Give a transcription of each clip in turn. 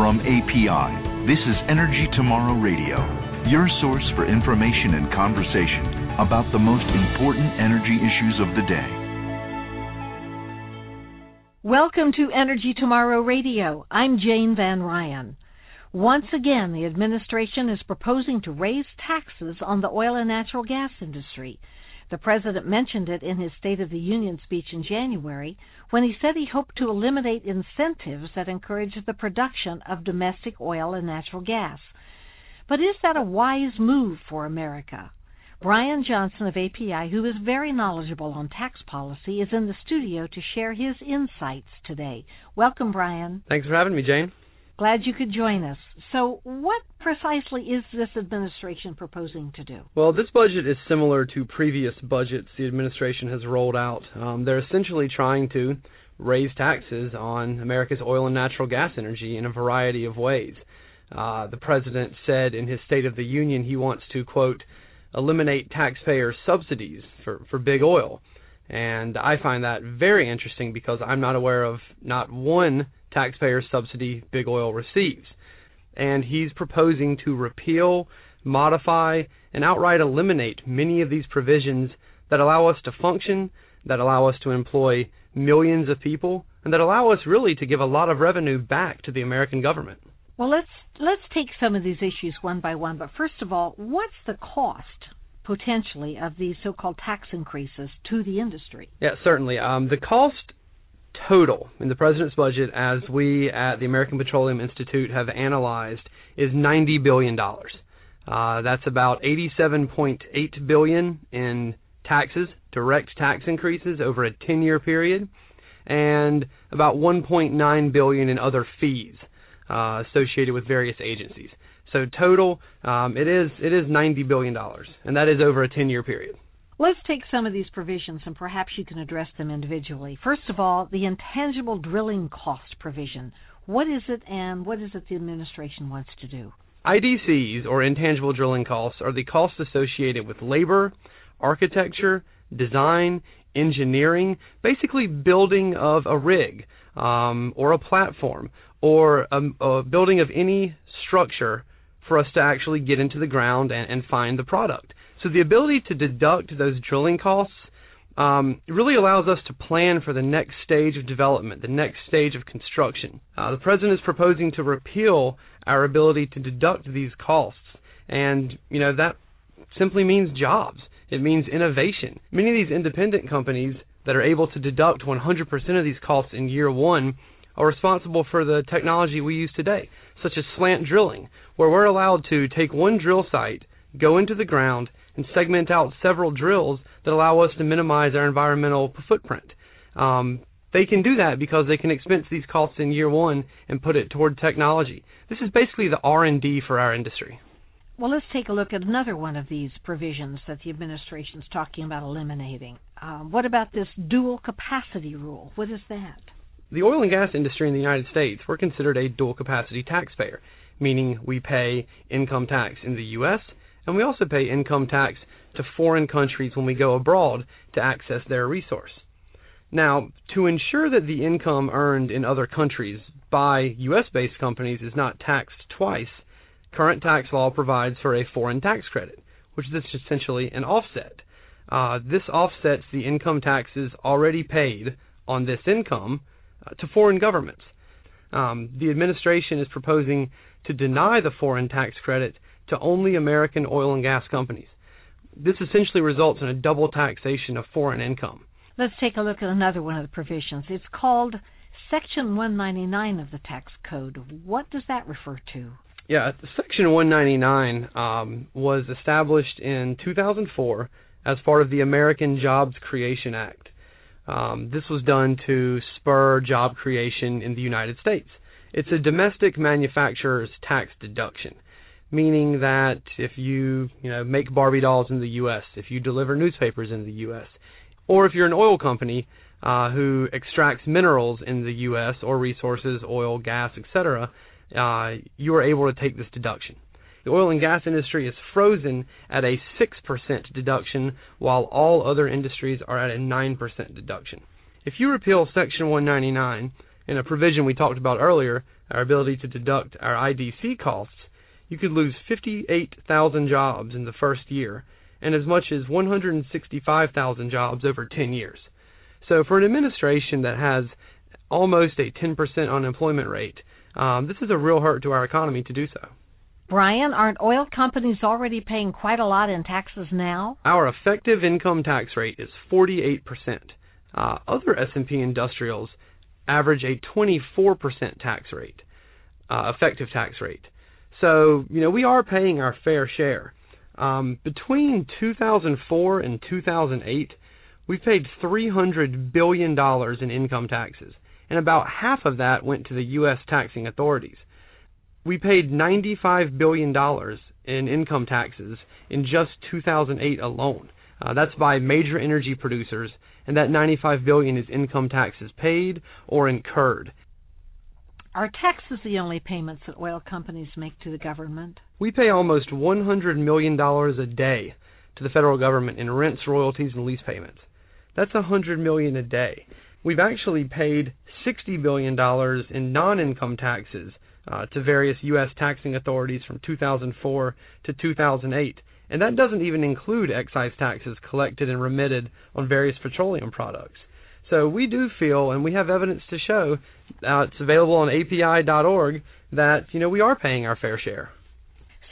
From API, this is Energy Tomorrow Radio, your source for information and conversation about the most important energy issues of the day. Welcome to Energy Tomorrow Radio. I'm Jane Van Ryan. Once again, the administration is proposing to raise taxes on the oil and natural gas industry. The president mentioned it in his State of the Union speech in January when he said he hoped to eliminate incentives that encourage the production of domestic oil and natural gas. But is that a wise move for America? Brian Johnson of API, who is very knowledgeable on tax policy, is in the studio to share his insights today. Welcome, Brian. Thanks for having me, Jane. Glad you could join us. So, what precisely is this administration proposing to do? Well, this budget is similar to previous budgets the administration has rolled out. Um, they're essentially trying to raise taxes on America's oil and natural gas energy in a variety of ways. Uh, the president said in his State of the Union he wants to, quote, eliminate taxpayer subsidies for, for big oil. And I find that very interesting because I'm not aware of not one taxpayer subsidy big oil receives. And he's proposing to repeal, modify, and outright eliminate many of these provisions that allow us to function, that allow us to employ millions of people, and that allow us really to give a lot of revenue back to the American government. Well, let's let's take some of these issues one by one. But first of all, what's the cost potentially of these so-called tax increases to the industry? Yeah, certainly. Um, the cost total in the president's budget, as we at the American Petroleum Institute have analyzed, is ninety billion dollars. Uh, that's about eighty-seven point eight billion in taxes, direct tax increases over a ten-year period, and about one point nine billion in other fees uh, associated with various agencies. So total, um, it is it is ninety billion dollars, and that is over a ten-year period. Let's take some of these provisions and perhaps you can address them individually. First of all, the intangible drilling cost provision. What is it and what is it the administration wants to do? IDCs, or intangible drilling costs, are the costs associated with labor, architecture, design, engineering, basically building of a rig um, or a platform or a, a, building of any structure for us to actually get into the ground and, and find the product. So the ability to deduct those drilling costs um, really allows us to plan for the next stage of development, the next stage of construction. Uh, the president is proposing to repeal our ability to deduct these costs, and you know that simply means jobs. It means innovation. Many of these independent companies that are able to deduct 100% of these costs in year one are responsible for the technology we use today, such as slant drilling, where we're allowed to take one drill site, go into the ground, and segment out several drills that allow us to minimize our environmental footprint. Um, they can do that because they can expense these costs in year one and put it toward technology. This is basically the R&D for our industry. Well, let's take a look at another one of these provisions that the administration is talking about eliminating. Um, what about this dual capacity rule? What is that? The oil and gas industry in the United States, we're considered a dual capacity taxpayer, meaning we pay income tax in the U.S and we also pay income tax to foreign countries when we go abroad to access their resource. Now, to ensure that the income earned in other countries by U.S. based companies is not taxed twice, current tax law provides for a foreign tax credit, which is essentially an offset. Uh, this offsets the income taxes already paid on this income uh, to foreign governments. Um, the administration is proposing to deny the foreign tax credit to only American oil and gas companies. This essentially results in a double taxation of foreign income. Let's take a look at another one of the provisions. It's called Section 199 of the tax code. What does that refer to? Yeah, Section 199 um, was established in 2004 as part of the American Jobs Creation Act. Um, this was done to spur job creation in the United States. It's a domestic manufacturer's tax deduction meaning that if you you know make Barbie dolls in the U.S., if you deliver newspapers in the U.S., or if you're an oil company uh, who extracts minerals in the U.S. or resources, oil, gas, etc., uh, you are able to take this deduction. The oil and gas industry is frozen at a 6% deduction, while all other industries are at a 9% deduction. If you repeal Section 199, in a provision we talked about earlier, our ability to deduct our IDC costs, you could lose 58,000 jobs in the first year and as much as 165,000 jobs over 10 years. So for an administration that has almost a 10% unemployment rate, um, this is a real hurt to our economy to do so. Brian, aren't oil companies already paying quite a lot in taxes now? Our effective income tax rate is 48%. Uh, other S&P industrials average a 24% tax rate, uh, effective tax rate. So, you know, we are paying our fair share. Um, between 2004 and 2008, we paid $300 billion in income taxes, and about half of that went to the U.S. taxing authorities. We paid $95 billion in income taxes in just 2008 alone. Uh, that's by major energy producers, and that 95 billion is income taxes paid or incurred. Are taxes the only payments that oil companies make to the government? We pay almost $100 million a day to the federal government in rents, royalties, and lease payments. That's 100 million a day. We've actually paid $60 billion in non-income taxes uh, to various U.S. taxing authorities from 2004 to 2008. And that doesn't even include excise taxes collected and remitted on various petroleum products. So we do feel, and we have evidence to show, uh, it's available on API.org, that you know we are paying our fair share.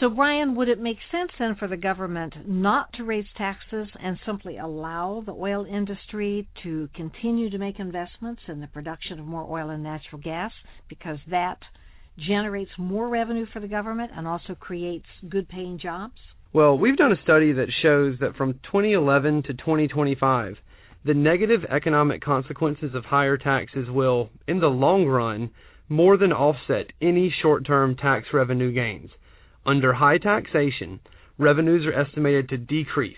So, Brian, would it make sense then for the government not to raise taxes and simply allow the oil industry to continue to make investments in the production of more oil and natural gas because that generates more revenue for the government and also creates good paying jobs? Well, we've done a study that shows that from 2011 to 2025, the negative economic consequences of higher taxes will, in the long run, more than offset any short term tax revenue gains. Under high taxation, revenues are estimated to decrease.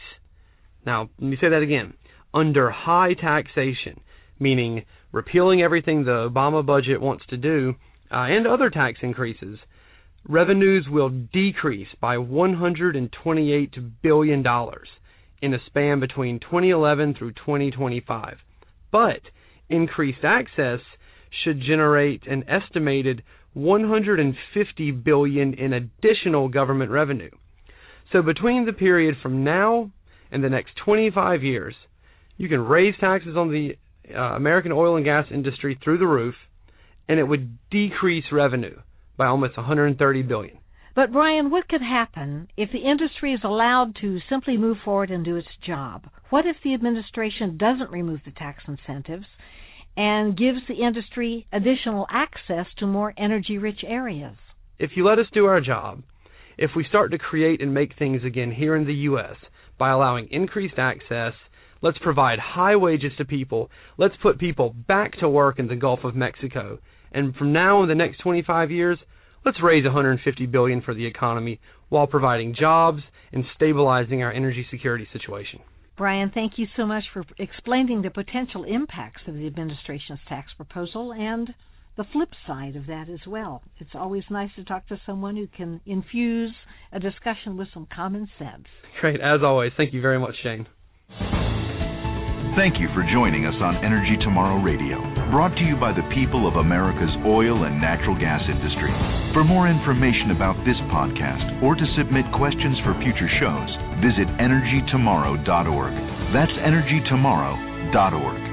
Now, let me say that again. Under high taxation, meaning repealing everything the Obama budget wants to do uh, and other tax increases, revenues will decrease by $128 billion in a span between 2011 through 2025. But increased access should generate an estimated 150 billion in additional government revenue. So between the period from now and the next 25 years, you can raise taxes on the uh, American oil and gas industry through the roof and it would decrease revenue by almost 130 billion. But Brian, what could happen if the industry is allowed to simply move forward and do its job? What if the administration doesn't remove the tax incentives and gives the industry additional access to more energy rich areas? If you let us do our job, if we start to create and make things again here in the US by allowing increased access, let's provide high wages to people, let's put people back to work in the Gulf of Mexico, and from now in the next 25 years, Let's raise 150 billion for the economy while providing jobs and stabilizing our energy security situation. Brian, thank you so much for explaining the potential impacts of the administration's tax proposal and the flip side of that as well. It's always nice to talk to someone who can infuse a discussion with some common sense. Great, as always. Thank you very much, Jane. Thank you for joining us on Energy Tomorrow Radio, brought to you by the people of America's oil and natural gas industry. For more information about this podcast or to submit questions for future shows, visit energytomorrow.org. That's energytomorrow.org.